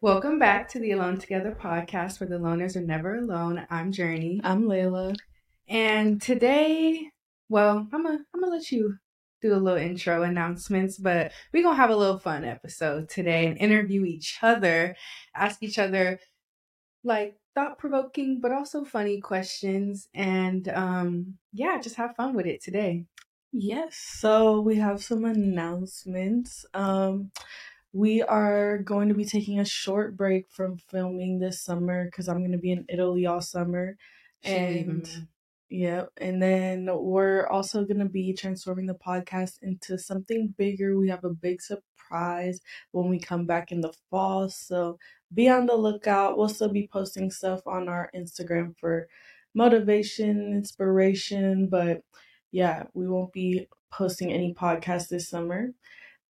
Welcome back to the Alone Together podcast where the loners are never alone. I'm Journey. I'm Layla. And today, well, I'm gonna I'm gonna let you do a little intro announcements, but we're gonna have a little fun episode today and interview each other, ask each other like thought provoking but also funny questions and um yeah, just have fun with it today. Yes, so we have some announcements. Um we are going to be taking a short break from filming this summer because I'm going to be in Italy all summer. And yeah, and then we're also going to be transforming the podcast into something bigger. We have a big surprise when we come back in the fall. So be on the lookout. We'll still be posting stuff on our Instagram for motivation, inspiration, but yeah, we won't be posting any podcasts this summer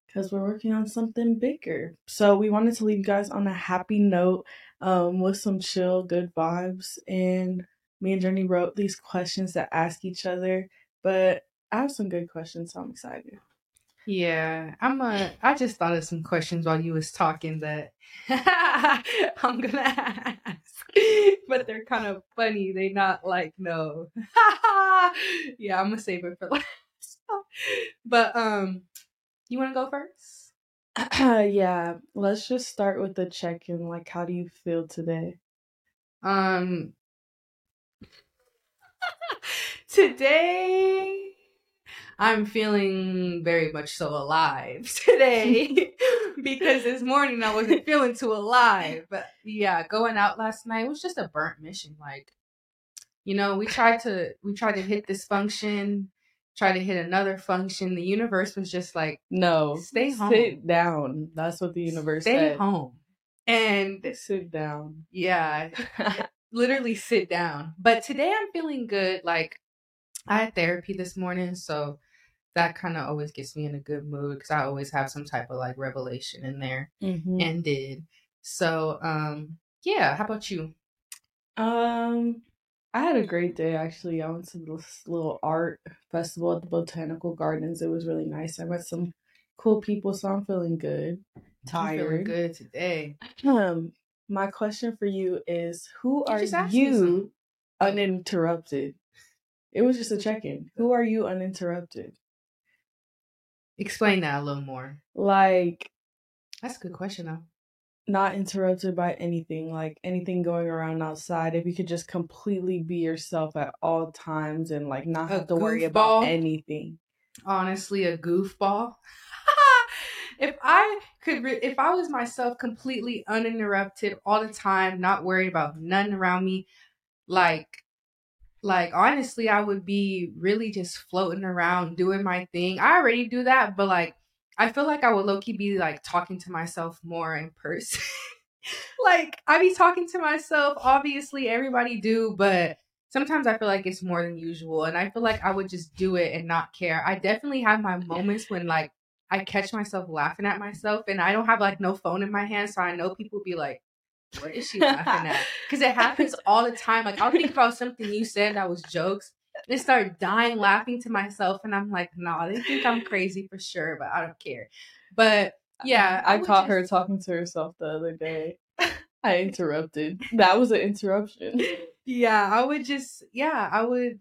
because we're working on something bigger. So we wanted to leave you guys on a happy note um, with some chill, good vibes. And me and Journey wrote these questions to ask each other, but I have some good questions, so I'm excited. Yeah, I'm a. I just thought of some questions while you was talking that I'm gonna ask, but they're kind of funny. They not like no. yeah, I'm gonna save it for last. but um, you want to go first? yeah, let's just start with the check in. Like, how do you feel today? Um, today I'm feeling very much so alive today because this morning I wasn't feeling too alive. But yeah, going out last night was just a burnt mission. Like, you know, we tried to we tried to hit this function try to hit another function. The universe was just like, no, stay home. Sit down. That's what the universe stay said. home. And sit down. Yeah. literally sit down. But today I'm feeling good. Like I had therapy this morning, so that kind of always gets me in a good mood because I always have some type of like revelation in there mm-hmm. and did. So um yeah, how about you? Um I had a great day actually. I went to this little art festival at the Botanical Gardens. It was really nice. I met some cool people, so I'm feeling good. Tired. feeling good today. Um, my question for you is who you are you uninterrupted? It was just a check-in. Who are you uninterrupted? Explain that a little more. Like That's a good question though not interrupted by anything, like anything going around outside. If you could just completely be yourself at all times and like not have a to worry about anything. Honestly, a goofball. if I could, re- if I was myself completely uninterrupted all the time, not worried about none around me, like, like honestly, I would be really just floating around doing my thing. I already do that, but like I feel like I would low key be like talking to myself more in person. like I be talking to myself. Obviously, everybody do, but sometimes I feel like it's more than usual, and I feel like I would just do it and not care. I definitely have my moments when like I catch myself laughing at myself, and I don't have like no phone in my hand, so I know people be like, "What is she laughing at?" Because it happens all the time. Like I'll think about something you said that was jokes, and start dying laughing to myself and i'm like nah they think i'm crazy for sure but i don't care. But yeah i, I caught just... her talking to herself the other day. I interrupted. That was an interruption. Yeah i would just yeah i would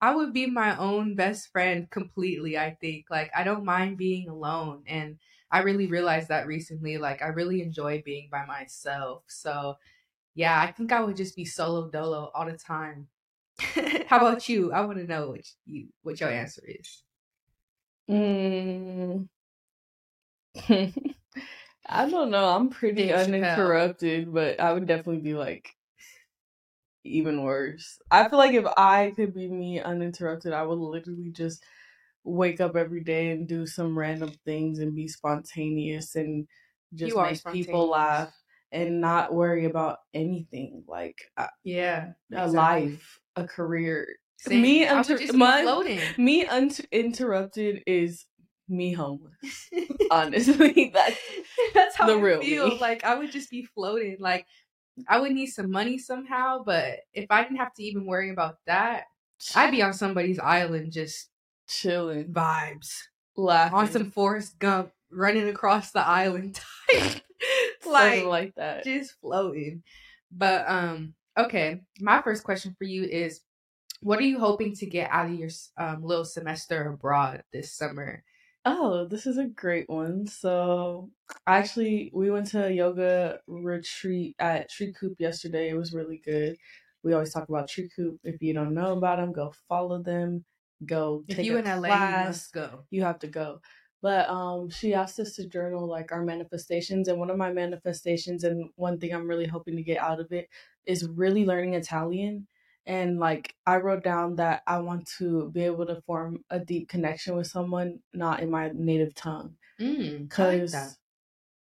i would be my own best friend completely i think. Like i don't mind being alone and i really realized that recently like i really enjoy being by myself. So yeah i think i would just be solo dolo all the time How about you? I want to know what you what your answer is. Mm. I don't know. I'm pretty uninterrupted, but I would definitely be like even worse. I feel like if I could be me uninterrupted, I would literally just wake up every day and do some random things and be spontaneous and just you make people laugh and not worry about anything like yeah a exactly. life a career Same. me unter- my, me uninterrupted is me homeless. Honestly that's that's how the I real feel me. like i would just be floating. Like i would need some money somehow but if i didn't have to even worry about that i'd be on somebody's island just chilling. vibes. Laughing. on some Forrest Gump running across the island type, like, like that. just floating. But um, okay. My first question for you is, what are you hoping to get out of your um, little semester abroad this summer? Oh, this is a great one. So, actually, we went to a yoga retreat at Tree Coop yesterday. It was really good. We always talk about Tree Coop. If you don't know about them, go follow them. Go If you a in LA, class. you must go. you have to go. But um, she asked us to journal like our manifestations, and one of my manifestations, and one thing I'm really hoping to get out of it is really learning Italian. And like I wrote down that I want to be able to form a deep connection with someone not in my native tongue, Mm, I like cause.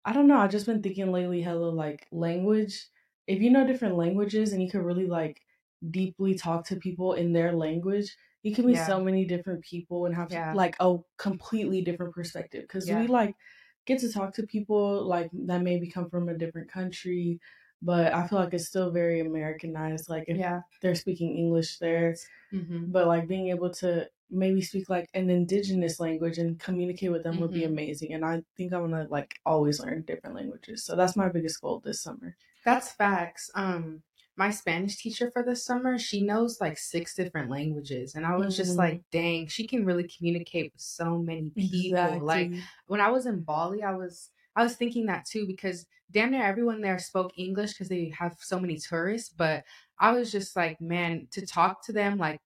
I don't know. I've just been thinking lately, hello, like language. If you know different languages and you can really like deeply talk to people in their language, you can meet Yeah. so many different people and have Yeah. like a completely different perspective. Because Yeah. we like get to talk to people like that maybe come from a different country, but I feel like it's still very Americanized. Like if Yeah. they're speaking English there, hmm but like being able to maybe speak like an indigenous language and communicate with them would be Mhm. amazing and i think i'm gonna like always learn different languages so that's my biggest goal this summer That's facts. Um, my Spanish teacher for this summer, she knows like six different languages, and I was just Mhm. like, dang, she can really communicate with so many people. Like when I was in Bali, I was I was thinking that too because damn near everyone there spoke English because they have so many tourists. But I was just like, man, to talk to them, like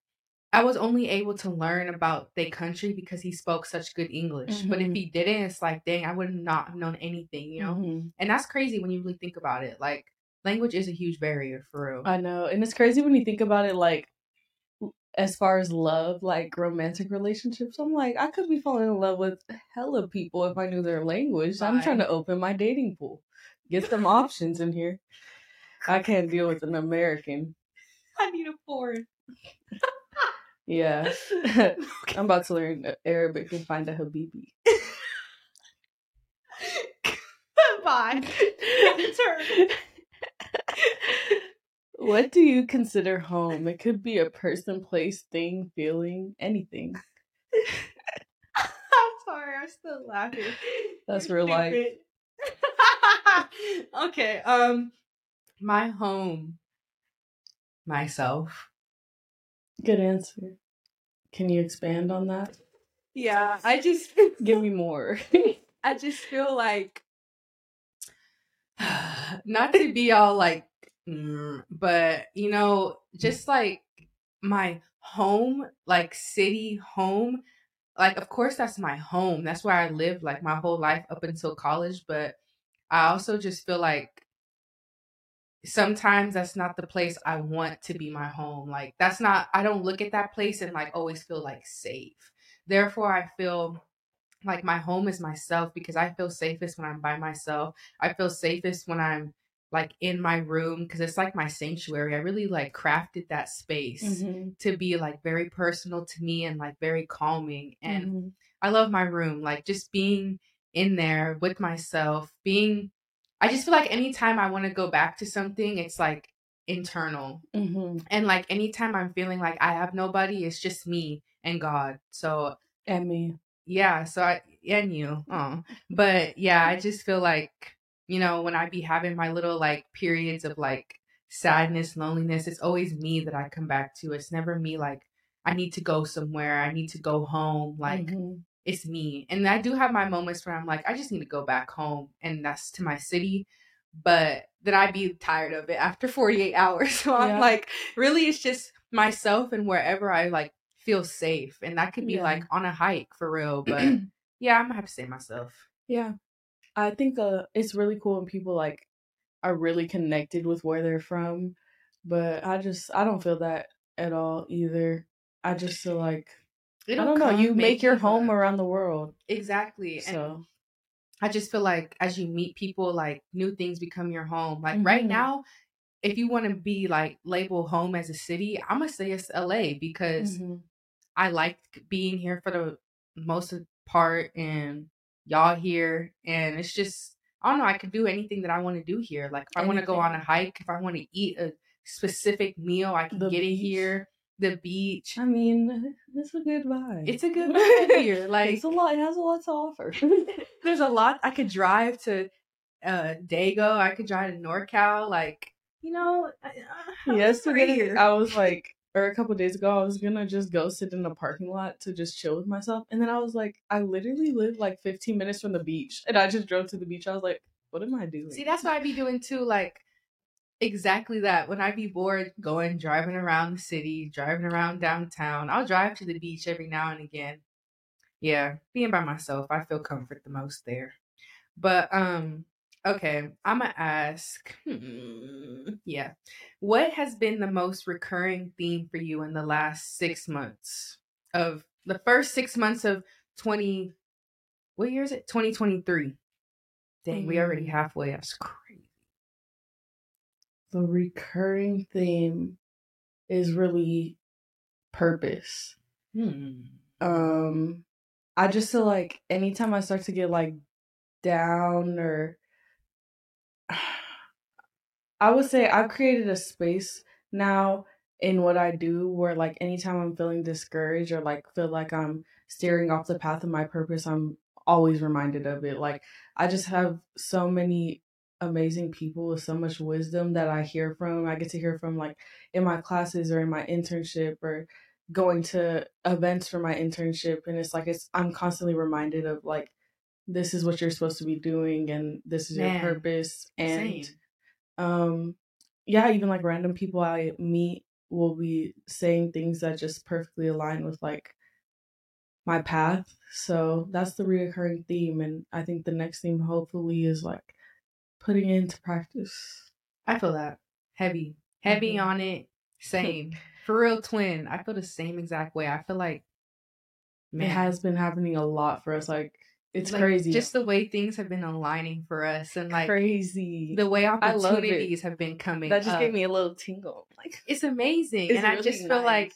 I was only able to learn about their country because he spoke such good English. But if Mhm. he didn't, it's like, dang, I would not have known anything, you know. Mhm. And that's crazy when you really think about it. Like language is a huge barrier for real. i know and it's crazy when you think about it like as far as love like romantic relationships i'm like i could be falling in love with hella people if i knew their language. I'm trying to open my dating pool. Get some options in here. I can't deal with an american. I need a foreign. yeah. I'm about to learn arabic and find a habibi. Bye. Turn. What do you consider home? It could be a person, place, thing, feeling, anything. I'm sorry, I'm still laughing. That's You're real life. okay, um my home. Myself. Good answer. Can you expand on that? Yeah, I just Give me more. I just feel like not to be all like mm, but you know just like my home like city home like of course that's my home. That's where i lived like my whole life up until college but i also just feel like sometimes that's not the place i want to be my home. Like that's not i don't look at that place and like always feel like safe. Therefore i feel like my home is myself because I feel safest when I'm by myself. I feel safest when I'm like in my room because it's like my sanctuary. I really like crafted that space Mhm, to be like very personal to me and like very calming. And mhm, I love my room, like just being in there with myself, being I just feel like anytime I want to go back to something, it's like internal. mhm. And like anytime I'm feeling like I have nobody, it's just me and God. So And me. yeah so i and you oh but yeah i just feel like you know when i be having my little like periods of like sadness loneliness it's always me that i come back to. It's never me like i need to go somewhere i need to go home like Mhm, it's me. And i do have my moments where i'm like i just need to go back home and that's to my city but then i'd be tired of it after 48 hours. So i'm like really it's just myself and wherever i like feel safe and that could be Yeah. like on a hike for real but yeah i'm gonna have to say myself. Yeah. I think uh it's really cool when people like are really connected with where they're from. But I just I don't feel that at all either. I just feel like I It'll don't know, you make your home but- around the world. exactly and So i just feel like as you meet people like new things become your home like right Mhm. now if you want to be like label home as a city i'm gonna say it's la because mhm, I like being here for the most part and y'all here and it's just I don't know, I could do anything that I want to do here. Like if I want to go on a hike, if I want to eat a specific meal, I can The get it here. The beach. I mean, it's a good vibe. It's a good vibe here. Like it's a lot. It has a lot to offer. there's a lot I could drive to uh Dago. I could drive to NorCal. Like, you know, yesterday I was like, or a couple days ago, I was gonna just go sit in a parking lot to just chill with myself, and then I was like, I literally live like 15 minutes from the beach, and I just drove to the beach. I was like, what am I doing? See, that's what I'd be doing too. Like, exactly that. When I'd be bored, going driving around the city, driving around downtown, I'll drive to the beach every now and again. Yeah, being by myself, I feel comfort the most there. But um, Okay, I'm gonna ask. Hmm, yeah, what has been the most recurring theme for you in the last six months of the first six months of twenty? What year is it? Twenty twenty three. Dang, we already mm. halfway. That's crazy. The recurring theme is really purpose. Hmm. Um, I just feel like anytime I start to get like down or I would say I've created a space now in what I do where like anytime I'm feeling discouraged or like feel like I'm steering off the path of my purpose, I'm always reminded of it. Like I just have so many amazing people with so much wisdom that I hear from. I get to hear from like in my classes or in my internship or going to events for my internship and it's like it's I'm constantly reminded of like this is what you're supposed to be doing and this is Man, your purpose and same. um yeah even like random people i meet will be saying things that just perfectly align with like my path so that's the reoccurring theme and i think the next theme hopefully is like putting it into practice. I feel that. Heavy. Heavy mm-hmm. on it. Same. For real twin. I feel the same exact way. I feel like man. it has been happening a lot for us like it's like, crazy. Just the way things have been aligning for us and like crazy. The way opportunities have been coming. That just up. gave me a little tingle. Like it's amazing. It's and really I just nice. feel like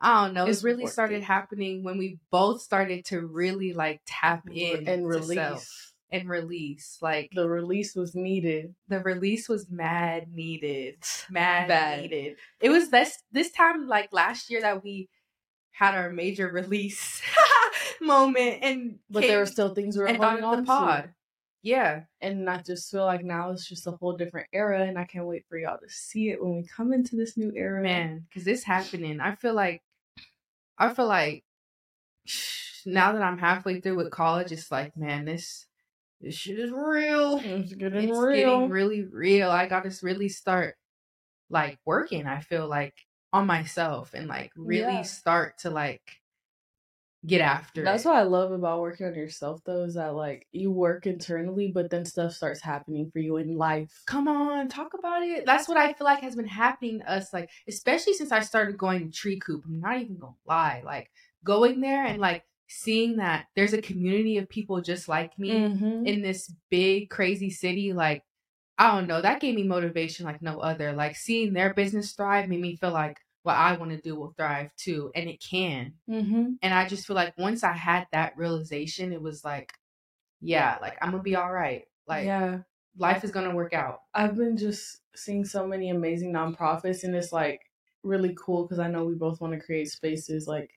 I don't know, it's it really started happening when we both started to really like tap in and release. And release. Like the release was needed. The release was mad needed. Mad Bad. needed. It was this this time like last year that we had our major release moment and but there were still things we were holding on the pod. To. Yeah. And I just feel like now it's just a whole different era and I can't wait for y'all to see it when we come into this new era. Man, because it's happening. I feel like I feel like now that I'm halfway through with college, it's like, man, this this shit is real. It's getting it's real. getting really real. I gotta really start like working, I feel like, on myself and like really yeah. start to like get after That's it. what I love about working on yourself though, is that like you work internally, but then stuff starts happening for you in life. Come on, talk about it. That's what I feel like has been happening to us, like, especially since I started going to Tree Coop. I'm not even gonna lie. Like going there and like seeing that there's a community of people just like me mm-hmm. in this big, crazy city, like I don't know, that gave me motivation like no other. Like seeing their business thrive made me feel like what I want to do will thrive too, and it can. Mm-hmm. And I just feel like once I had that realization, it was like, yeah, like I'm gonna be all right. Like, yeah, life is gonna work out. I've been just seeing so many amazing nonprofits, and it's like really cool because I know we both want to create spaces like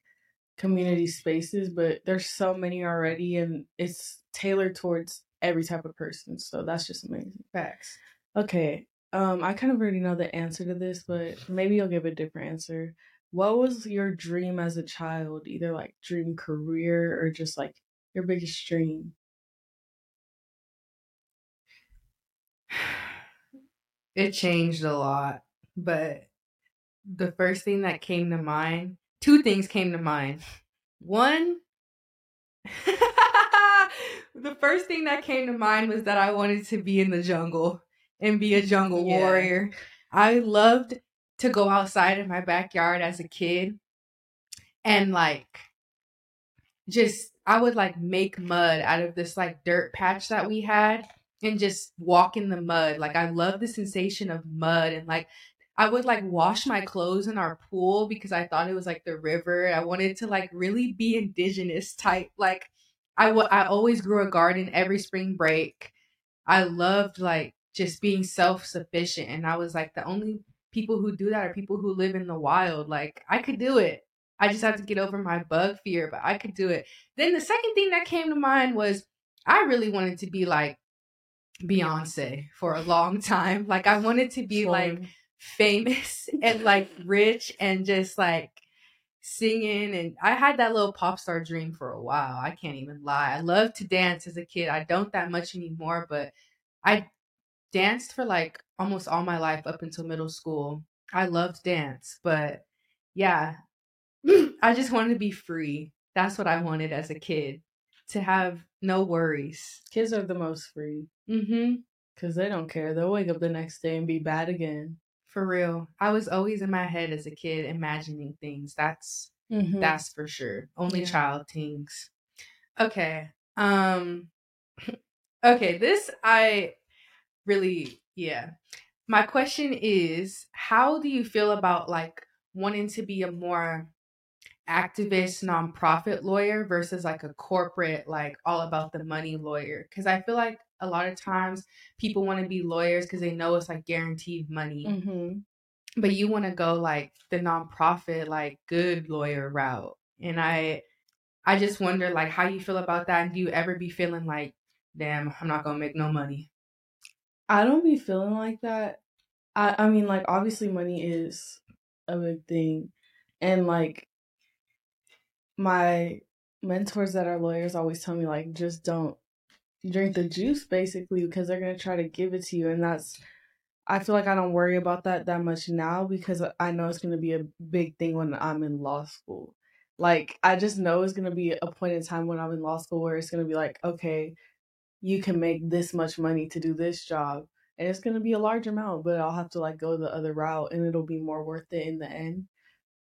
community spaces, but there's so many already, and it's tailored towards every type of person. So that's just amazing. Facts. Okay, um, I kind of already know the answer to this, but maybe you'll give a different answer. What was your dream as a child? Either like dream career or just like your biggest dream? It changed a lot, but the first thing that came to mind, two things came to mind. One, the first thing that came to mind was that I wanted to be in the jungle and be a jungle yeah. warrior. I loved to go outside in my backyard as a kid and like just I would like make mud out of this like dirt patch that we had and just walk in the mud. Like I love the sensation of mud and like I would like wash my clothes in our pool because I thought it was like the river. I wanted to like really be indigenous type. Like I, w- I always grew a garden every spring break. I loved like just being self sufficient. And I was like, the only people who do that are people who live in the wild. Like, I could do it. I just have to get over my bug fear, but I could do it. Then the second thing that came to mind was I really wanted to be like Beyonce for a long time. Like I wanted to be like famous and like rich and just like singing and I had that little pop star dream for a while. I can't even lie. I loved to dance as a kid. I don't that much anymore, but I danced for like almost all my life up until middle school. I loved dance, but yeah, I just wanted to be free. That's what I wanted as a kid to have no worries. Kids are the most free. Mm-hmm. Because they don't care. They'll wake up the next day and be bad again. For real. I was always in my head as a kid imagining things. That's mm-hmm. that's for sure. Only yeah. child things. Okay. Um okay, this I really yeah. My question is how do you feel about like wanting to be a more activist nonprofit lawyer versus like a corporate like all about the money lawyer because i feel like a lot of times people want to be lawyers because they know it's like guaranteed money. Mm-hmm. but you want to go like the nonprofit like good lawyer route. And i i just wonder like how you feel about that? And do you ever be feeling like damn i'm not gonna make no money i don't be feeling like that. I i mean like obviously money is a big thing. And like my mentors that are lawyers always tell me like just don't drink the juice basically because they're going to try to give it to you and that's I feel like I don't worry about that that much now because I know it's going to be a big thing when I'm in law school. Like I just know it's going to be a point in time when I'm in law school where it's going to be like, okay, you can make this much money to do this job and it's going to be a large amount, but I'll have to like go the other route and it'll be more worth it in the end.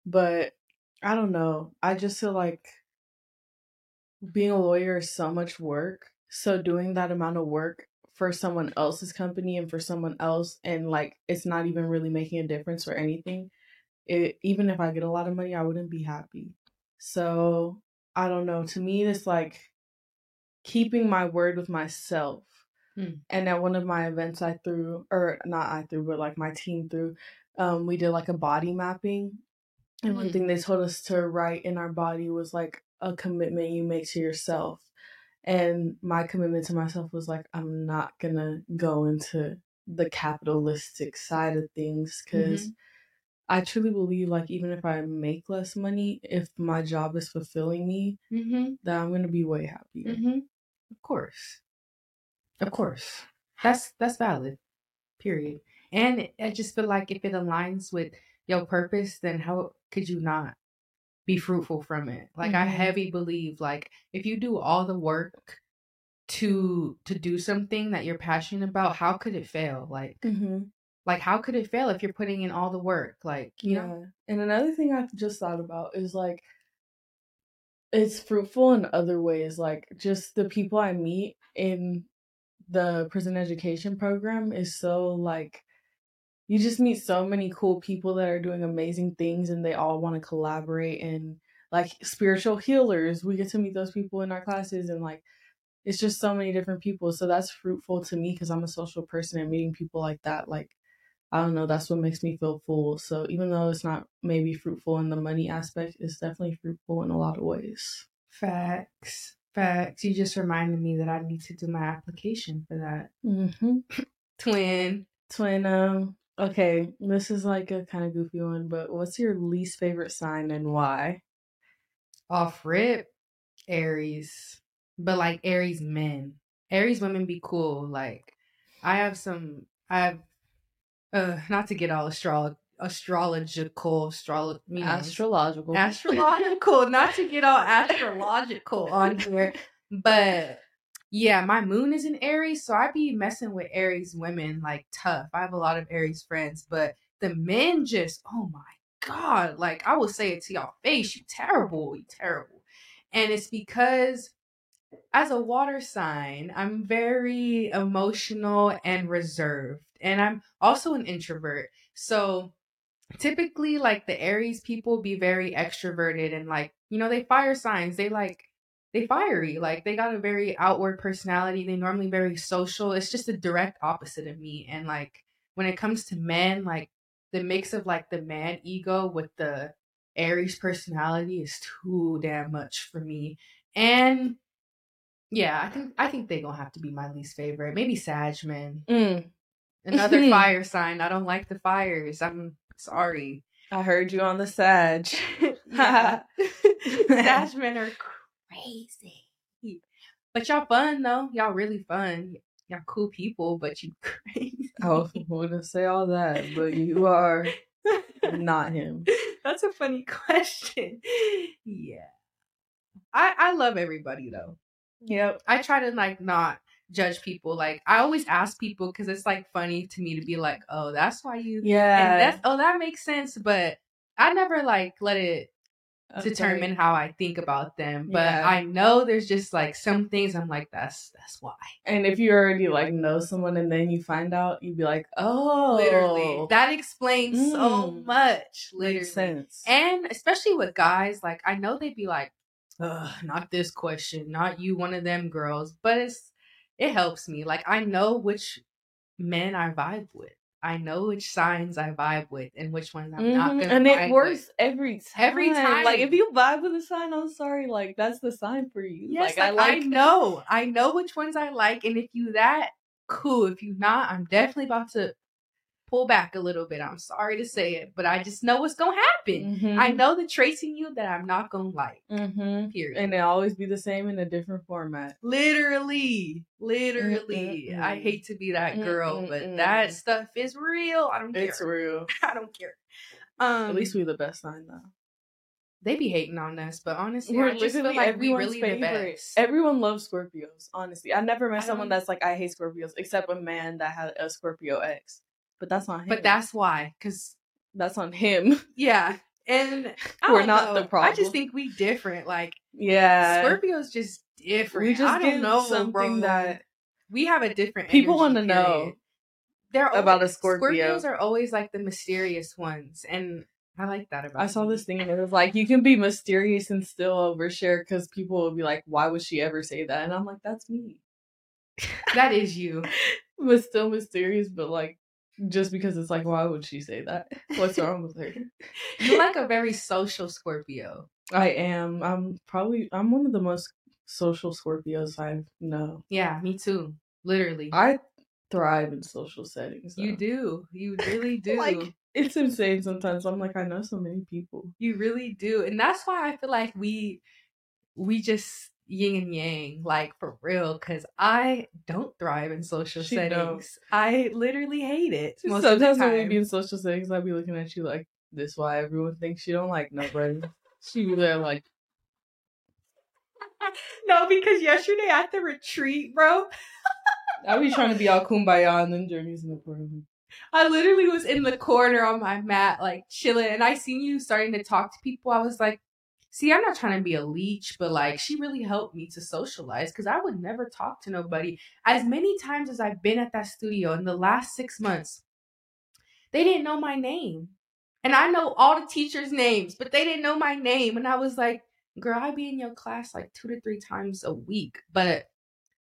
But I don't know. I just feel like being a lawyer is so much work. So doing that amount of work for someone else's company and for someone else and like it's not even really making a difference or anything. It even if I get a lot of money, I wouldn't be happy. So I don't know. To me it's like keeping my word with myself. Hmm. And at one of my events I threw or not I threw, but like my team threw, um, we did like a body mapping and one thing they told us to write in our body was like a commitment you make to yourself. And my commitment to myself was like, I'm not gonna go into the capitalistic side of things because mm-hmm. I truly believe, like, even if I make less money, if my job is fulfilling me, mm-hmm. that I'm gonna be way happier. Mm-hmm. Of course, of course, that's that's valid. Period. And I just feel like if it aligns with your purpose, then how could you not be fruitful from it? Like mm-hmm. I heavy believe like if you do all the work to to do something that you're passionate about, how could it fail? Like mm-hmm. like how could it fail if you're putting in all the work? Like, you yeah. know. And another thing I've just thought about is like it's fruitful in other ways, like just the people I meet in the prison education program is so like you just meet so many cool people that are doing amazing things and they all want to collaborate and like spiritual healers. We get to meet those people in our classes and like it's just so many different people. So that's fruitful to me because i'm a social person and meeting people like that like i don't know that's what makes me feel full. So even though it's not maybe fruitful in the money aspect it's definitely fruitful in a lot of ways. Facts facts. You just reminded me that i need to do my application for that. Mm-hmm. twin. Twin um Okay, this is like a kind of goofy one, but what's your least favorite sign and why? Off rip, Aries. But like Aries men. Aries women be cool. Like I have some I have uh not to get all astro astrological you know, astrological astrological not to get all astrological on here but yeah, my moon is in Aries, so I be messing with Aries women like tough. I have a lot of Aries friends, but the men just, oh my god, like I will say it to y'all face, you terrible, you terrible. And it's because as a water sign, I'm very emotional and reserved. And I'm also an introvert. So typically like the Aries people be very extroverted and like, you know, they fire signs. They like they fiery. Like they got a very outward personality. They normally very social. It's just the direct opposite of me. And like when it comes to men, like the mix of like the man ego with the Aries personality is too damn much for me. And Yeah, I think I think they gonna have to be my least favorite. Maybe Sagman. Mm, Another fire sign. I don't like the fires. I'm sorry. I heard you on the Sag. Sagmen are crazy. But y'all fun though. Y'all really fun. Y'all cool people, but you oh, crazy. I was gonna say all that, but you are not him. That's a funny question. Yeah. I I love everybody though. Yep. I try to like not judge people. Like I always ask people because it's like funny to me to be like, oh, that's why you Yeah. and that's oh that makes sense. But I never like let it Okay. determine how I think about them. But Yeah. I know there's just like some things I'm like, that's that's why. And if you already like know someone and then you find out, you'd be like, oh, Literally. That explains so Mm. much. Literally. makes sense. And especially with guys, like I know they'd be like, Ugh, not this question, not you, one of them girls. But it's it helps me. Like I know which men I vibe with. I know which signs I vibe with and which ones I'm not Mhm, gonna and it works with. every time. Every time, Like if you vibe with a sign, I'm sorry, like that's the sign for you. Yes, like, I like, I know. I know which ones I like, and if you that, cool. If you not, I'm definitely about to pull back a little bit. I'm sorry to say it, but I just know what's gonna happen. Mhm. I know the traits in you that I'm not gonna like. Mhm. Period. And it always be the same in a different format. literally, literally. Mm-mm-mm. I hate to be that girl, but that stuff is real. I don't care. It's real. I don't care. Um, At least we the best sign though. they be hating on us, but honestly, We're I just feel like we really the best. Everyone loves Scorpios. Honestly, I never met I someone that's like I hate Scorpios, except a man that had a Scorpio ex. But that's on him. but that's why, because that's on him. Yeah. And We're not the problem. I just think we different. Like Yeah. Scorpio's just different. we just I don't know something bro. that we have a different people want to know. They're about a Scorpio. Scorpios are always like the mysterious ones, and I like that about. I saw this thing and it was like you can be mysterious and still overshare because people will be like, "Why would she ever say that?" And I'm like, "That's me." That is you. but still mysterious, but like just because it's like, why would she say that? What's wrong with her? You're like a very social Scorpio. I am. I'm probably. I'm one of the most social Scorpios I know. Yeah, me too. Literally, I thrive in social settings. you do. You really do. Like it's insane sometimes. I'm like, I know so many people. You really do. And that's why I feel like we we just yin and yang, like for real, because I don't thrive in social She settings. don't. I literally hate it. Sometimes when we be in social settings, I'll be looking at you like, this why everyone thinks you don't like nobody. she be there like, no, because yesterday at the retreat, bro, I be trying to be all kumbaya and then Journey's in the corner. I literally was in the corner on my mat, like chilling, and I seen you starting to talk to people. I was like, see, I'm not trying to be a leech, but like, she really helped me to socialize because I would never talk to nobody. As many times as I've been at that studio in the last six months, they didn't know my name. And I know all the teachers' names, but they didn't know my name. And I was like, girl, I be in your class like two to three times a week. But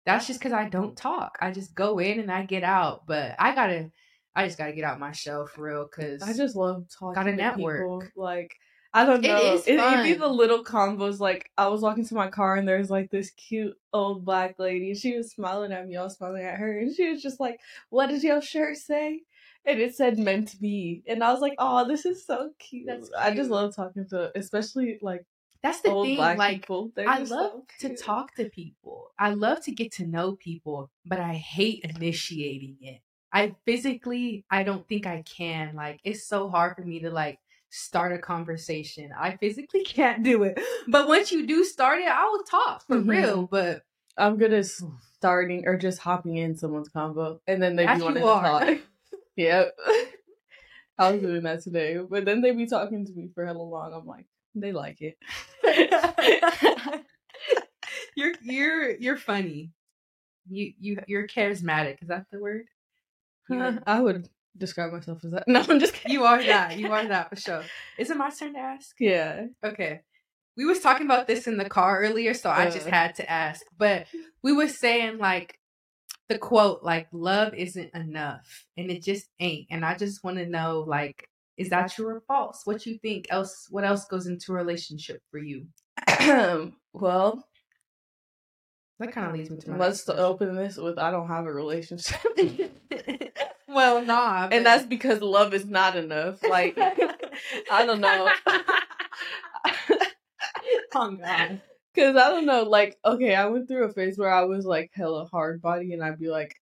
that's just because I don't talk. I just go in and I get out. But I gotta, I just gotta get out my shell for real. Cause I just love talking Gotta to network. people. Like I don't It know. is It, would be the little combos. Like I was walking to my car and there's like this cute old black lady. and She was smiling at me. I was smiling at her, and she was just like, "What did your shirt say?" And it said "meant to be," and I was like, "Oh, this is so cute." That's I just love talking to, especially like that's the old thing. black Like, people. I love so to talk to people. I love to get to know people, but I hate initiating it. I physically, I don't think I can. Like, it's so hard for me to like start a conversation. I physically can't do it. But once you do start it, I will talk for Mhm. real. But I'm good at starting or just hopping in someone's convo, and then they be wanting to talk. Yep. I was doing that today, but then they be talking to me for hella long. I'm like, they like it. you're you're you're funny. You you you're charismatic. Is that the word? I would describe myself as that. No, I'm just kidding. you are that. You are that for sure. Is it my turn to ask? Yeah. Okay. We was talking about this in the car earlier, so I just Uh. had to ask. But we were saying like the quote, like love isn't enough, and it just ain't. And I just want to know, like, is that true or false? What you think? Else, what else goes into a relationship for you? well, That kind of leads me to my Let's open this with I don't have a relationship. Well, nah, and that's because love is not enough. Like I don't know. oh god. Cause I don't know, like, okay, I went through a phase where I was like hella hard body and I'd be like,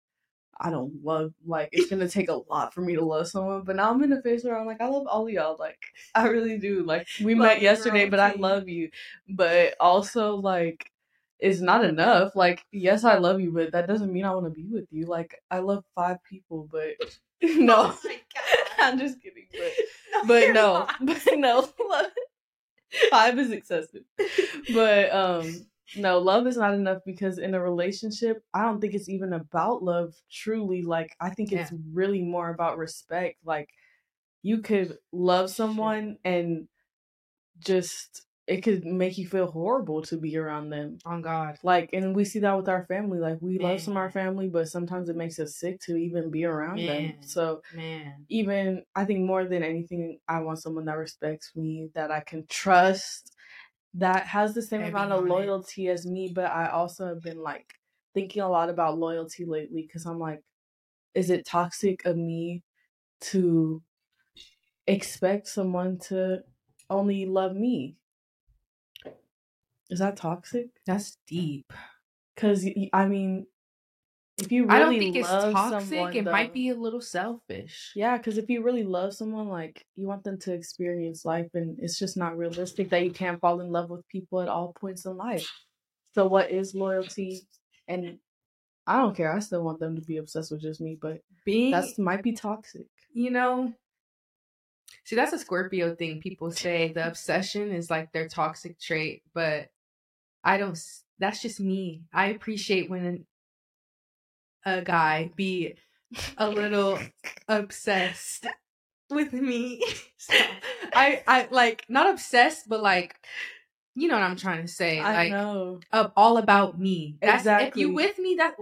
I don't love like it's gonna take a lot for me to love someone. But now I'm in a phase where I'm like, I love all of y'all. Like I really do. Like we met yesterday, but I love you. But also like it's not enough. Like, yes, I love you, but that doesn't mean I wanna be with you. Like I love five people, but no. Oh my I'm just kidding. But god. but no, but no, five is excessive. But um, no, love is not enough because in a relationship, I don't think it's even about love. Truly, like I think it's really more about respect. Like you could love someone and just it could make you feel horrible to be around them. On God. Like, and we see that with our family. Like, we Man. love some of our family, but sometimes it makes us sick to even be around them. So, Man. even I think more than anything, I want someone that respects me, that I can trust, that has the same Heavy amount of loyalty as me. But I also have been like thinking a lot about loyalty lately because I'm like, is it toxic of me to expect someone to only love me? Is that toxic? That's deep. Because I mean, if you really I don't think it's toxic. someone, it might be a little selfish. Yeah, because if you really love someone, like you want them to experience life, and it's just not realistic that you can't fall in love with people at all points in life. So, what is loyalty? And I don't care. I still want them to be obsessed with just me, but Being that's might be toxic. you know see that's a scorpio thing people say the obsession is like their toxic trait but i don't that's just me i appreciate when a guy be a little obsessed with me Stop. i i like not obsessed but like you know what i'm trying to say I like know. uh, all about me that's if Exactly. you with me that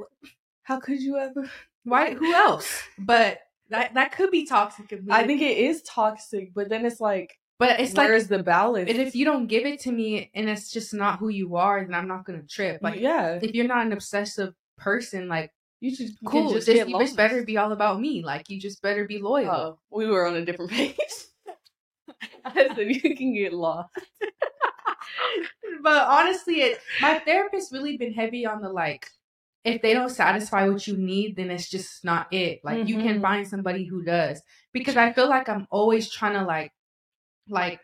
How could you ever? why who else but that that could be toxic of me I think it is toxic, but then it's like, but it's like where's the balance? And if you don't give it to me and it's just not who you are, then I'm not gonna trip. Like yeah, if you're not an obsessive person, like you you cool, just just, get you just better be all about me. Like you just better be loyal. Oh, we were on a different page. I said you can get lost. but honestly, it my therapist really been heavy on the like if they don't satisfy what you need, then it's just not it. Like you can Mhm. find somebody who does. Because I feel like I'm always trying to like like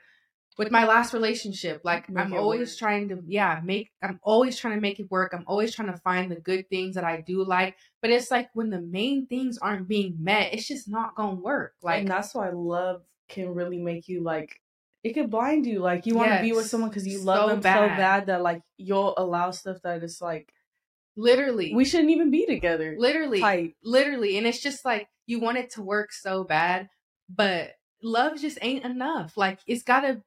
with my last relationship, like Make I'm always work. trying to yeah, make I'm always trying to make it work. I'm always trying to find the good things that I do like. But it's like when the main things aren't being met, it's just not gonna work. Like and that's why love can really make you like it could blind you. Like you want to be with someone because you love so them so bad. bad that like you'll allow stuff that is like literally we shouldn't even be together. literally Type. literally and it's just like you want it to work so bad but love just ain't enough like it's gotta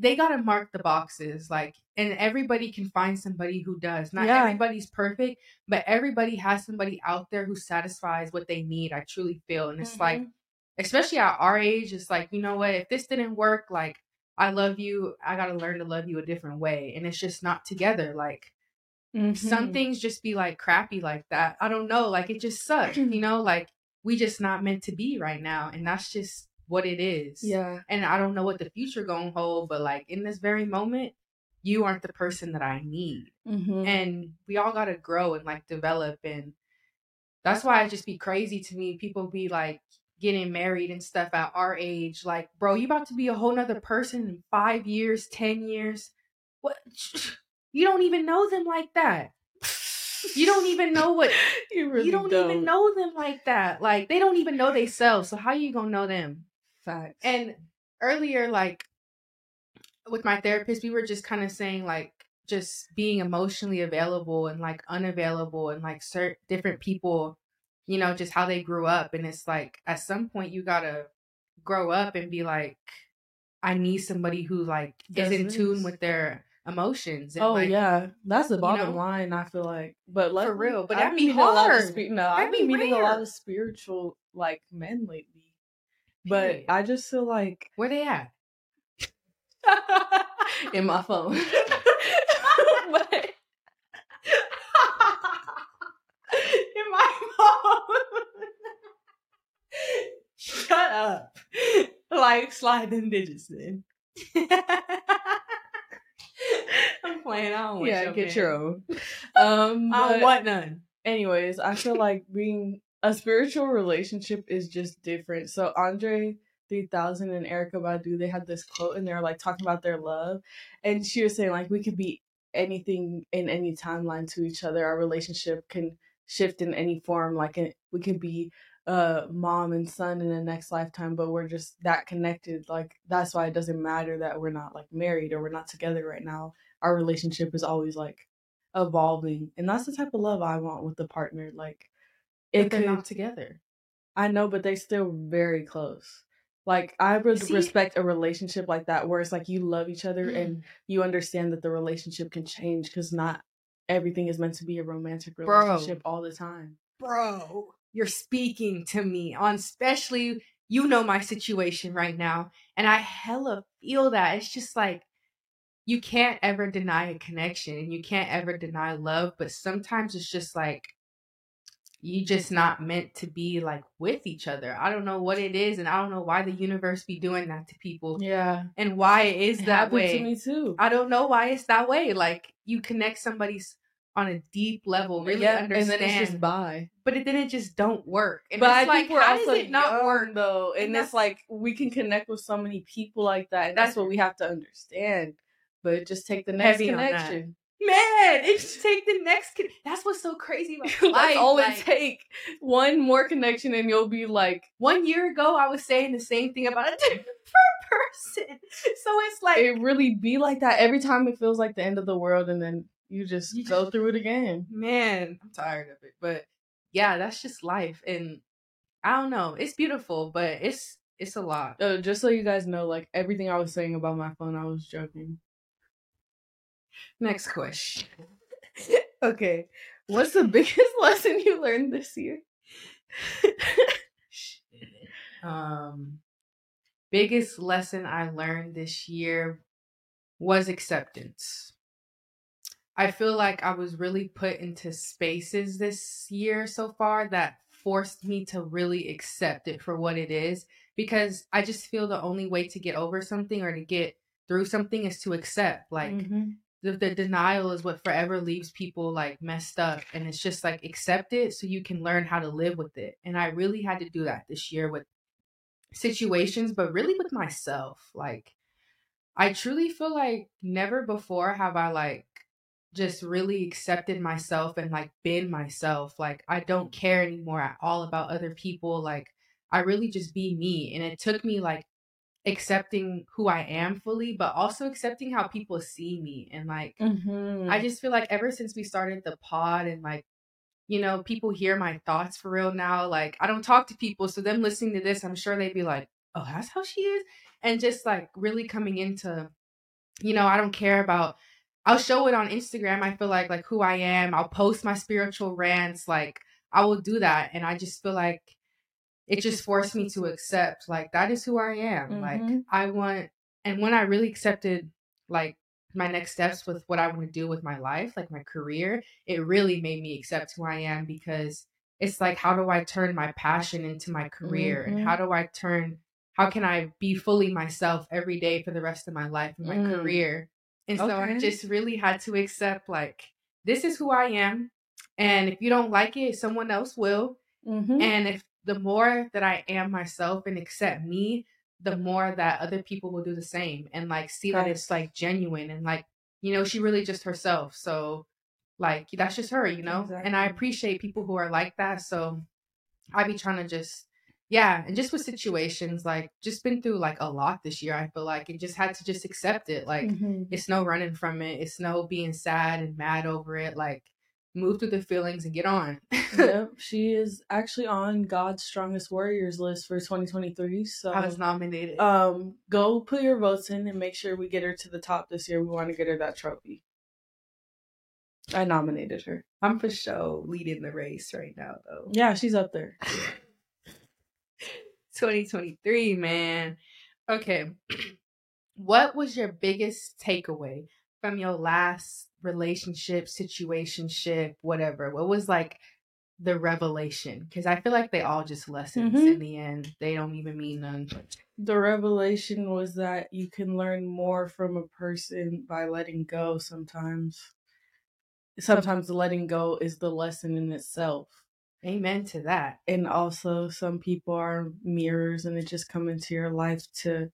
they gotta mark the boxes like and everybody can find somebody who does not Yeah. everybody's perfect but everybody has somebody out there who satisfies what they need i truly feel and it's like Mhm. especially at our age it's like you know what if this didn't work like i love you i gotta learn to love you a different way and it's just not together like some Mhm. things just be like crappy like that. I don't know, like it just sucks, you know, like we just not meant to be right now and that's just what it is. Yeah. And I don't know what the future going to hold, but like in this very moment, you aren't the person that I need. Mm-hmm. And we all got to grow and like develop and that's why it just be crazy to me people be like getting married and stuff at our age like bro you about to be a whole nother person in 5 years 10 years what you don't even know them like that you don't even know what you really you don't, even know them like that. Like they don't even know they self. So how you gonna know them? Facts. And earlier, like with my therapist, we were just kind of saying like just being emotionally available and like unavailable and like certain different people, you know, just how they grew up. And it's like at some point you gotta grow up and be like, I need somebody who like is in tune with their emotions. Oh like, yeah, that's the you bottom know? line. I feel like, but like, for real, but I've that'd been be meeting a lot of hard. spi- no, I've been be meeting a lot of spiritual like men lately. But. I just feel like Where they at? in my phone. but my phone. Shut up. Like slide them digits in. I'm playing. I don't want yeah, your get your own. Um, I don't but want none. anyways, I feel like being a spiritual relationship is just different. So Andre 3000 and Erykah Badu, they had this quote and they're like talking about their love. And she was saying like we could be anything in any timeline to each other. Our relationship can shift in any form. Like we can be uh mom and son in the next lifetime, but we're just that connected. Like that's why it doesn't matter that we're not like married or we're not together right now. Our relationship is always like evolving. And that's the type of love I want with the partner. Like But it they're could not together. I know, but they still very close. Like I would See? respect a relationship like that where it's like you love each other Mm. and you understand that the relationship can change because not everything is meant to be a romantic Bro. relationship all the time. Bro, you're speaking to me on especially you know my situation right now. And I hella feel that. It's just like you can't ever deny a connection and you can't ever deny love, but sometimes it's just like you just not meant to be like with each other. I don't know what it is and I don't know why the universe be doing that to people Yeah, and why it is it that way. to me too. I don't know why it's that way. Like you connect somebody's on a deep level, really yeah, understand, and then it's just bye. but it, then it just don't work. And but it's I like, think we're how also does it not young, work? though, and, And it's like we can connect with so many people like that, and that's, That's- what we have to understand. But just take the next Heavy on that. connection. Man, it's take the next. Con- That's what's so crazy about That's life. all like, it take. One more connection, and you'll be like, One year ago, I was saying the same thing about a different person. So it's like, it really be like that every time it feels like the end of the world and then you just You go just- through it again man, I'm tired of it. But yeah, that's just life, and I don't know. It's beautiful, but it's it's a lot. uh, just so you guys know like everything i was saying about my phone i was joking Next question. okay what's the biggest lesson you learned this year um biggest lesson i learned this year was acceptance i feel like i was really put into spaces this year so far that forced me to really accept it for what it is because i just feel the only way to get over something or to get through something is to accept like Mhm. The, the denial is what forever leaves people like messed up and it's just like accept it so you can learn how to live with it. And i really had to do that this year with situations but really with myself like i truly feel like never before have i like just really accepted myself and like been myself like i don't care anymore at all about other people like i really just be me. And it took me like accepting who i am fully but also accepting how people see me and like Mhm. I just feel like ever since we started the pod and like, you know, people hear my thoughts for real now. Like, I don't talk to people, so them listening to this, I'm sure they'd be like, "Oh, that's how she is," and just like really coming into, you know, I don't care about. I'll show it on Instagram. I feel like like who I am. I'll post my spiritual rants. Like I will do that, and I just feel like it just forced me to accept like that is who I am. Like Mhm. I want, and when I really accepted like my next steps with what I want to do with my life, like my career, it really made me accept who I am because it's like, how do I turn my passion into my career? And Mhm. how do I turn, how can I be fully myself every day for the rest of my life and my Mm. career? And so I just really had to accept, like, this is who I am. And if you don't like it, someone else will. Mhm. And if the more that I am myself and accept me, the more that other people will do the same and like see that it's like genuine and like, you know, she really just herself. So like that's just her, you know? And I appreciate people who are like that. So I be trying to just yeah, and just with situations, like just been through like a lot this year, I feel like, and just had to just accept it. Like Mhm. it's no running from it. It's no being sad and mad over it. Like move through the feelings and get on. yep, she is actually on God's Strongest Warriors list for 2023. So I was nominated. um go put your votes in and make sure we get her to the top this year. We want to get her that trophy. I nominated her. I'm for sure leading the race right now, though. Yeah, she's up there. 2023, man. Okay. what was your biggest takeaway from your last relationship, situationship, whatever? What was like the revelation because I feel like they all just lessons Mhm. in the end. They don't even mean none. The revelation was that you can learn more from a person by letting go sometimes. Sometimes the letting go is the lesson in itself. Amen to that. And also some people are mirrors and they just come into your life to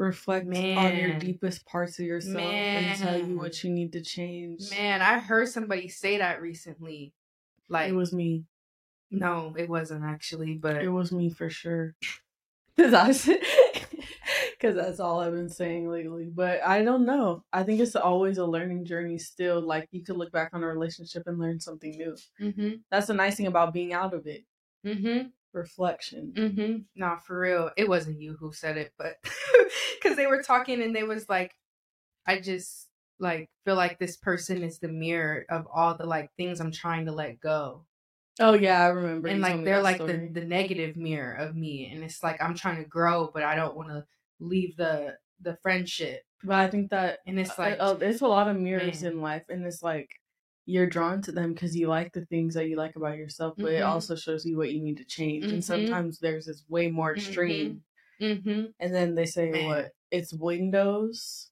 reflect on your deepest parts of yourself and tell you what you need to change. Man, I heard somebody say that recently. Like it was me. no, it wasn't actually, but It was me for sure. Cause I, because that's all I've been saying lately. But I don't know. I think it's always a learning journey. Still, like you could look back on a relationship and learn something new. mm-hmm, That's the nice thing about being out of it. mm-hmm. Reflection. Mm-hmm. Nah, for real. It wasn't you who said it, but because they were talking and they was like, I just like feel like this person is the mirror of all the like things I'm trying to let go. Oh yeah, I remember. and you like they're like the, story. the negative mirror of me. And it's like I'm trying to grow, but I don't want to leave the the friendship. But I think that And it's uh, like oh, there's a lot of mirrors man. in life, and it's like you're drawn to them because you like the things that you like about yourself, but it Mhm. also shows you what you need to change. And Mhm. sometimes there's this way more extreme. mm-hmm. And then they say Man. what? It's windows.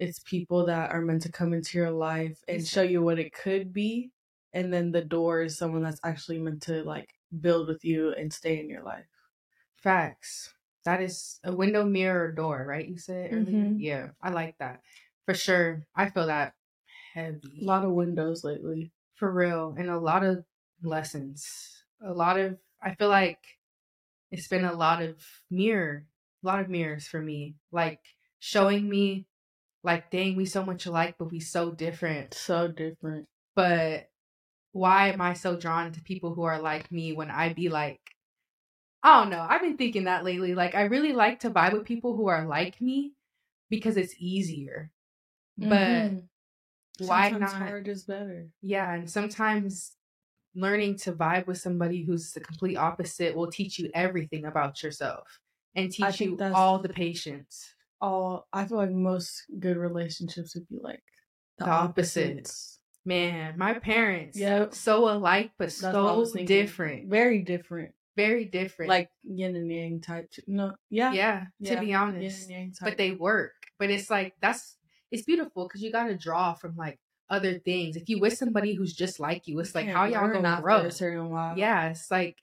It's people that are meant to come into your life and show you what it could be. And then the door is someone that's actually meant to like build with you and stay in your life. Facts. That is a window, mirror, door, right? You said earlier? Mhm. Yeah, I like that. For sure. I feel that heavy. A lot of windows lately. For real. And a lot of lessons. A lot of, I feel like it's been a lot of mirror, a lot of mirrors for me. Like showing me, like, dang, we so much alike, but we so different. So different. But why am I so drawn to people who are like me when I be like, I don't know. I've been thinking that lately. Like, I really like to vibe with people who are like me because it's easier. But Mhm. Why Sometimes not? hard is better. Yeah, and sometimes learning to vibe with somebody who's the complete opposite will teach you everything about yourself and teach you all the patience. All I feel like most good relationships would be like the, The opposites. opposites. Man, my parents, Yep. so alike but That's what I was so different. Very different. Very different. Like yin and yang type. No, yeah. yeah, yeah, to be Yin honest. and yang type. But they work. But it's like that's it's beautiful because you got to draw from like other things. If you with somebody who's just like you, it's like how y'all gonna grow? a certain while. Yeah, it's like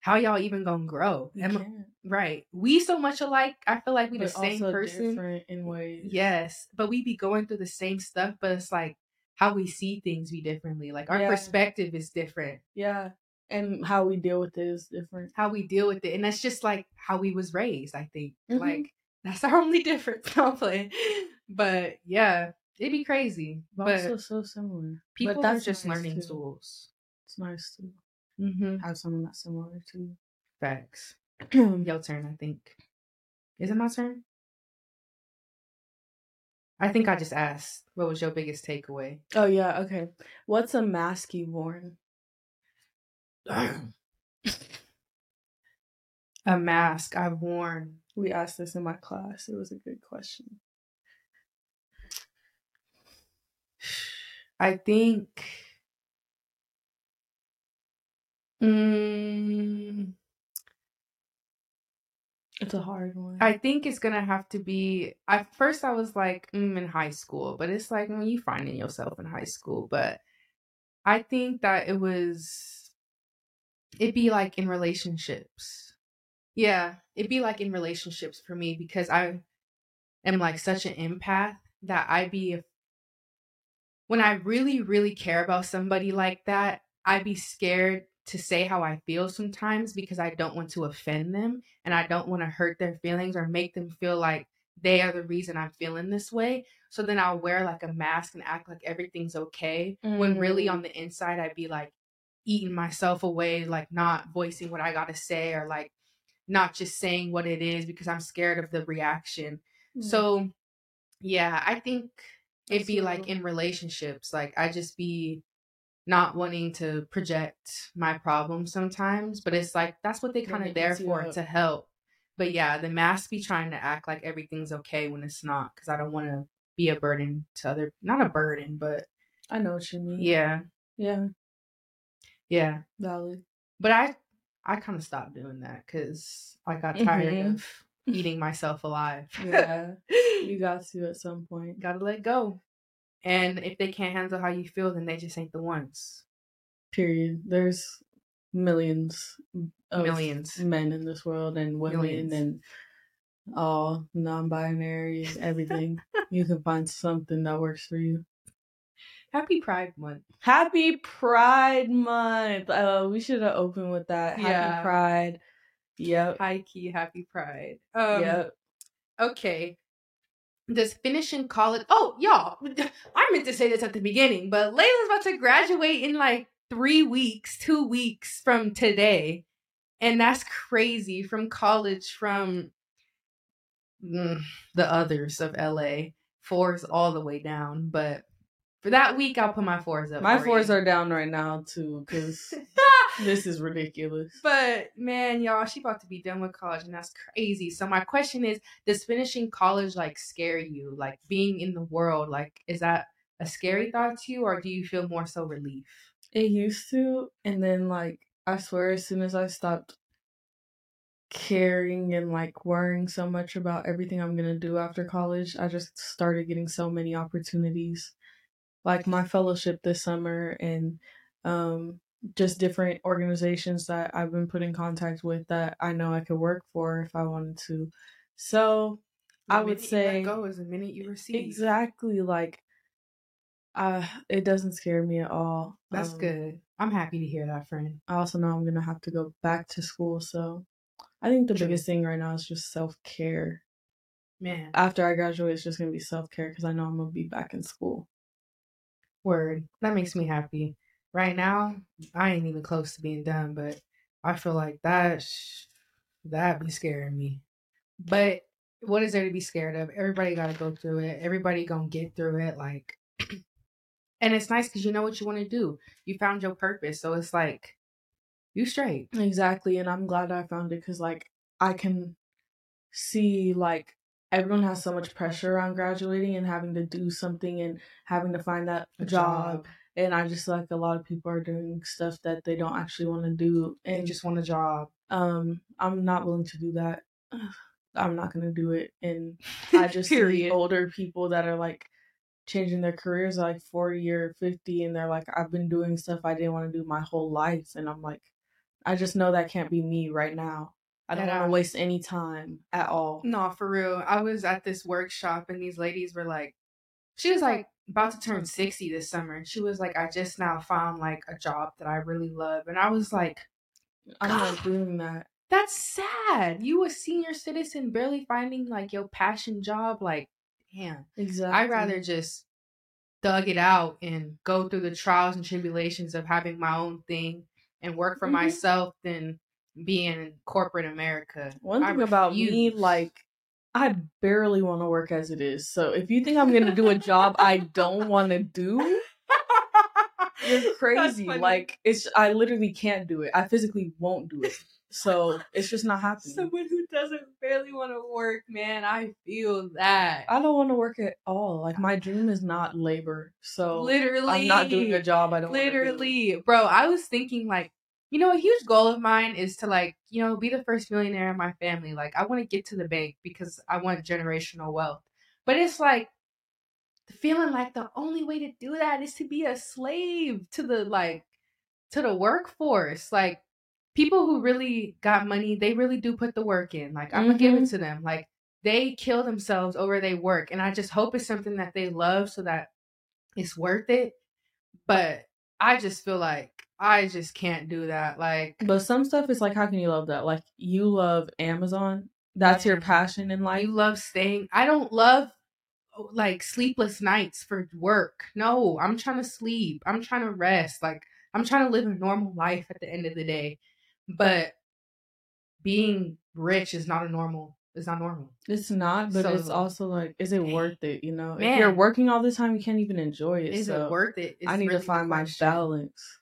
how y'all even gonna grow? Am- right. We so much alike. I feel like we the same person. different in ways. Yes, but we be going through the same stuff, but it's like how we see things be differently. Like our Yeah. perspective is different. Yeah. And how we deal with it is different. How we deal with it, and that's just like how we was raised. I think Mhm. like that's our only difference. I'm playing, but yeah, it'd be crazy. But, also so similar. people but are that's just nice, learning too. tools. It's nice to Mm-hmm. have someone that's similar to you. Facts. Your turn, I think. Is it my turn? I think I just asked. What was your biggest takeaway? Oh yeah, okay. What's a mask you've worn? A mask I've worn. We asked this in my class. It was a good question. I think. Mm, It's a hard one. I think it's gonna have to be. At first, I was like, mm, in high school, but it's like when you finding yourself in high school. But I think that it was. It'd be like in relationships. Yeah, it'd be like in relationships for me because I am like such an empath that I'd be. When I really, really care about somebody like that, I'd be scared to say how I feel sometimes because I don't want to offend them and I don't want to hurt their feelings or make them feel like they are the reason I'm feeling this way. So then I'll wear like a mask and act like everything's okay when really Mm. on the inside I'd be like eating myself away, like not voicing what I got to say or like not just saying what it is because I'm scared of the reaction. Mm. So yeah, I think it'd be like in relationships, like I just be not wanting to project my problems sometimes, but it's like that's what they kind of there for up. to help. But yeah, the mask be trying to act like everything's okay when it's not because I don't want to be a burden to other, not a burden, but I know what you mean. yeah, Yeah. Yeah. Valid. But I I kind of stopped doing that because I got tired Mhm. of eating myself alive. Yeah. You got to at some point. Gotta let go. And if they can't handle how you feel, then they just ain't the ones. Period. There's millions of Millions. men in this world and women Millions. and all non-binary everything. you can find something that works for you. Happy Pride Month. Happy Pride Month. Uh, we should have opened with that. Happy Yeah. Pride. Yep. High key, happy Pride. Um, yep. Okay. Does finishing college? Oh, y'all, I meant to say this at the beginning, but Layla's about to graduate in like three weeks, two weeks from today, and that's crazy. From college, from mm, the others of LA, fours all the way down. But for that week, I'll put my fours up. My fours you. are down right now too, because this is ridiculous. But man, y'all, she about to be done with college, and that's crazy. So my question is, does finishing college like scare you? Like being in the world, like is that a scary thought to you, or do you feel more so relief? It used to, and then like I swear, as soon as I stopped caring and like worrying so much about everything I'm gonna do after college, I just started getting so many opportunities, like my fellowship this summer and um just different organizations that I've been put in contact with that I know I could work for if I wanted to. So The I would say go is the minute you receive. exactly like uh it doesn't scare me at all. That's Um, good. I'm happy to hear that, friend. I also know I'm gonna have to go back to school, so I think the True. biggest thing right now is just self care. Man, After I graduate, it's just gonna be self care because I know I'm gonna be back in school. word. That makes me happy. Right now, I ain't even close to being done, but I feel like that sh- that be scaring me. But what is there to be scared of? Everybody got to go through it. Everybody gonna get through it. Like, and it's nice because you know what you want to do. You found your purpose, so it's like you straight. Exactly, and I'm glad I found it because like I can see like everyone has so much pressure around graduating and having to do something and having to find that A job. And I just feel like a lot of people are doing stuff that they don't actually want to do, and just want a job. um I'm not willing to do that. I'm not gonna do it, and I just see older people that are like changing their careers like 40 or 50 and they're like I've been doing stuff I didn't want to do my whole life and I'm like I just know that can't be me right now. I don't want to waste any time at all. No, for real. I was at this workshop and these ladies were like, she was like about to turn 60 this summer. And she was like, I just now found like a job that I really love. And I was like, I'm not doing that. that's sad. You a senior citizen barely finding like your passion job. Like, damn. Exactly. I'd rather just dug it out and go through the trials and tribulations of having my own thing and work for Mhm. myself than being in corporate America. One thing about me, like, I barely want to work as it is. So if you think I'm gonna do a job I don't want to do, you're crazy. Like, it's I literally can't do it. I physically won't do it. So it's just not happening. Someone who doesn't barely want to work, man. I feel that. I don't want to work at all. Like my dream is not labor. So literally, I'm not doing a job I don't wanna do. literally, bro. I was thinking like, you know, a huge goal of mine is to like, you know, be the first millionaire in my family. Like, I want to get to the bank because I want generational wealth. But it's like feeling like the only way to do that is to be a slave to the like to the workforce. Like people who really got money, they really do put the work in. Like I'm gonna give it Mhm. to them. Like they kill themselves over their work, and I just hope it's something that they love so that it's worth it. But I just feel like I just can't do that. Like But some stuff is like, how can you love that? Like you love Amazon. That's your passion in life. you love staying. I don't love oh, like sleepless nights for work. No, I'm trying to sleep. I'm trying to rest. Like I'm trying to live a normal life at the end of the day. But being rich is not a normal. It's not normal. It's not, but So- it's also like, is it Man. worth it? You know, if you're working all the time, you can't even enjoy it. Is so it worth it? Is I need really to find my balance,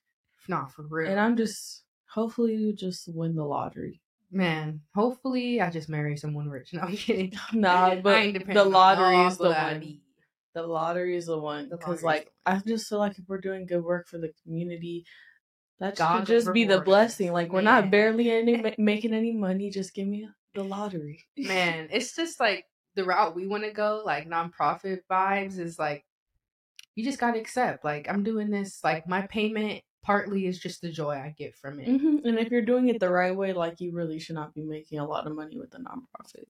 Nah, for real. and I'm just hopefully you just win the lottery. man. Hopefully, I just marry someone rich. No, I'm kidding. Nah, but the lottery is the one. The lottery is the one because, like, I just feel like if we're doing good work for the community, That God should just be the blessing. Like we're not barely any ma- making any money. Just give me the lottery. man, it's just like the route we want to go, like nonprofit vibes, is like you just gotta accept. Like I'm doing this. Like my payment partly is just the joy I get from it. hmm And if you're doing it the right way, like you really should not be making a lot of money with a nonprofit.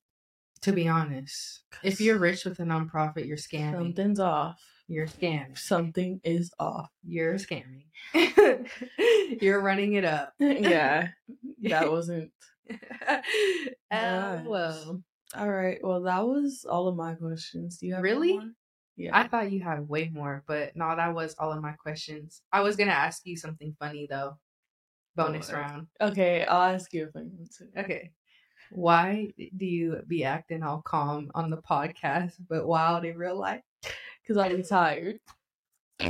To be honest, if you're rich with a nonprofit, you're scamming. Something's off. You're scamming. Something is off. You're scamming. you're running it up. yeah, that wasn't. Uh, well, All right. Well, that was all of my questions. Do you have Really? Yeah. I thought you had way more, but no, that was all of my questions. I was gonna ask you something funny though. Bonus What? round. okay, I'll ask you if I can. too. Okay. Why do you be acting all calm on the podcast but wild in real life? Because I'm tired.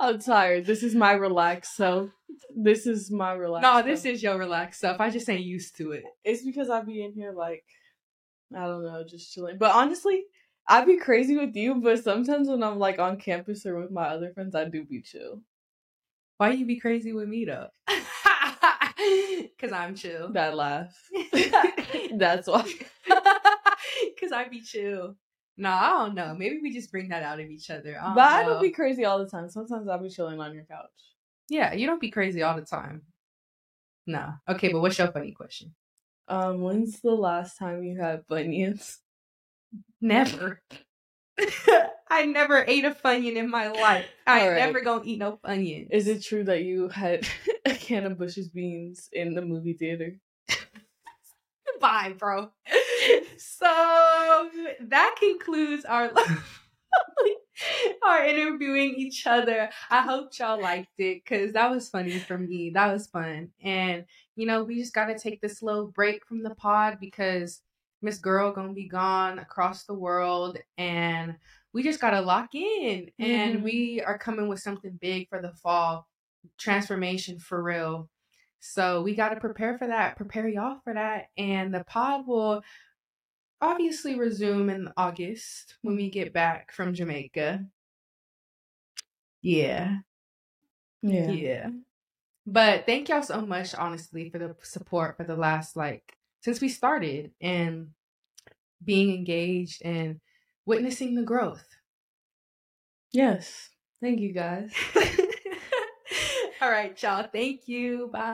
I'm tired. This is my relaxed self. This is my relaxed. No, this self. is your relaxed stuff. I just ain't used to it. It's because I be in here like, I don't know, just chilling. But honestly, I be crazy with you. But sometimes when I'm like on campus or with my other friends, I do be chill. Why you be crazy with me though? Cause I'm chill. That laugh. That's why. Cause I be chill. No, I don't know. Maybe we just bring that out of each other. I But I don't be crazy all the time. Sometimes I'll be chilling on your couch. Yeah, you don't be crazy all the time. No. Okay, but what's your funny question? Um, when's the last time you had Funyuns? Never. I never ate a funyun in my life. I ain't Alright. never gonna eat no funyun. Is it true that you had a can of Bush's beans in the movie theater? Bye, bro. So that concludes our our interviewing each other. I hope y'all liked it because that was funny for me. That was fun, and you know we just gotta take this little break from the pod because Miss Girl gonna be gone across the world, and we just gotta lock in. And Mhm. we are coming with something big for the fall transformation for real. So we got to prepare for that, prepare y'all for that. And the pod will obviously resume in August when we get back from Jamaica. Yeah. Yeah. Yeah. But thank y'all so much, honestly, for the support for the last, like, since we started and being engaged and witnessing the growth. Yes. Thank you guys. All right, y'all. Thank you. Bye.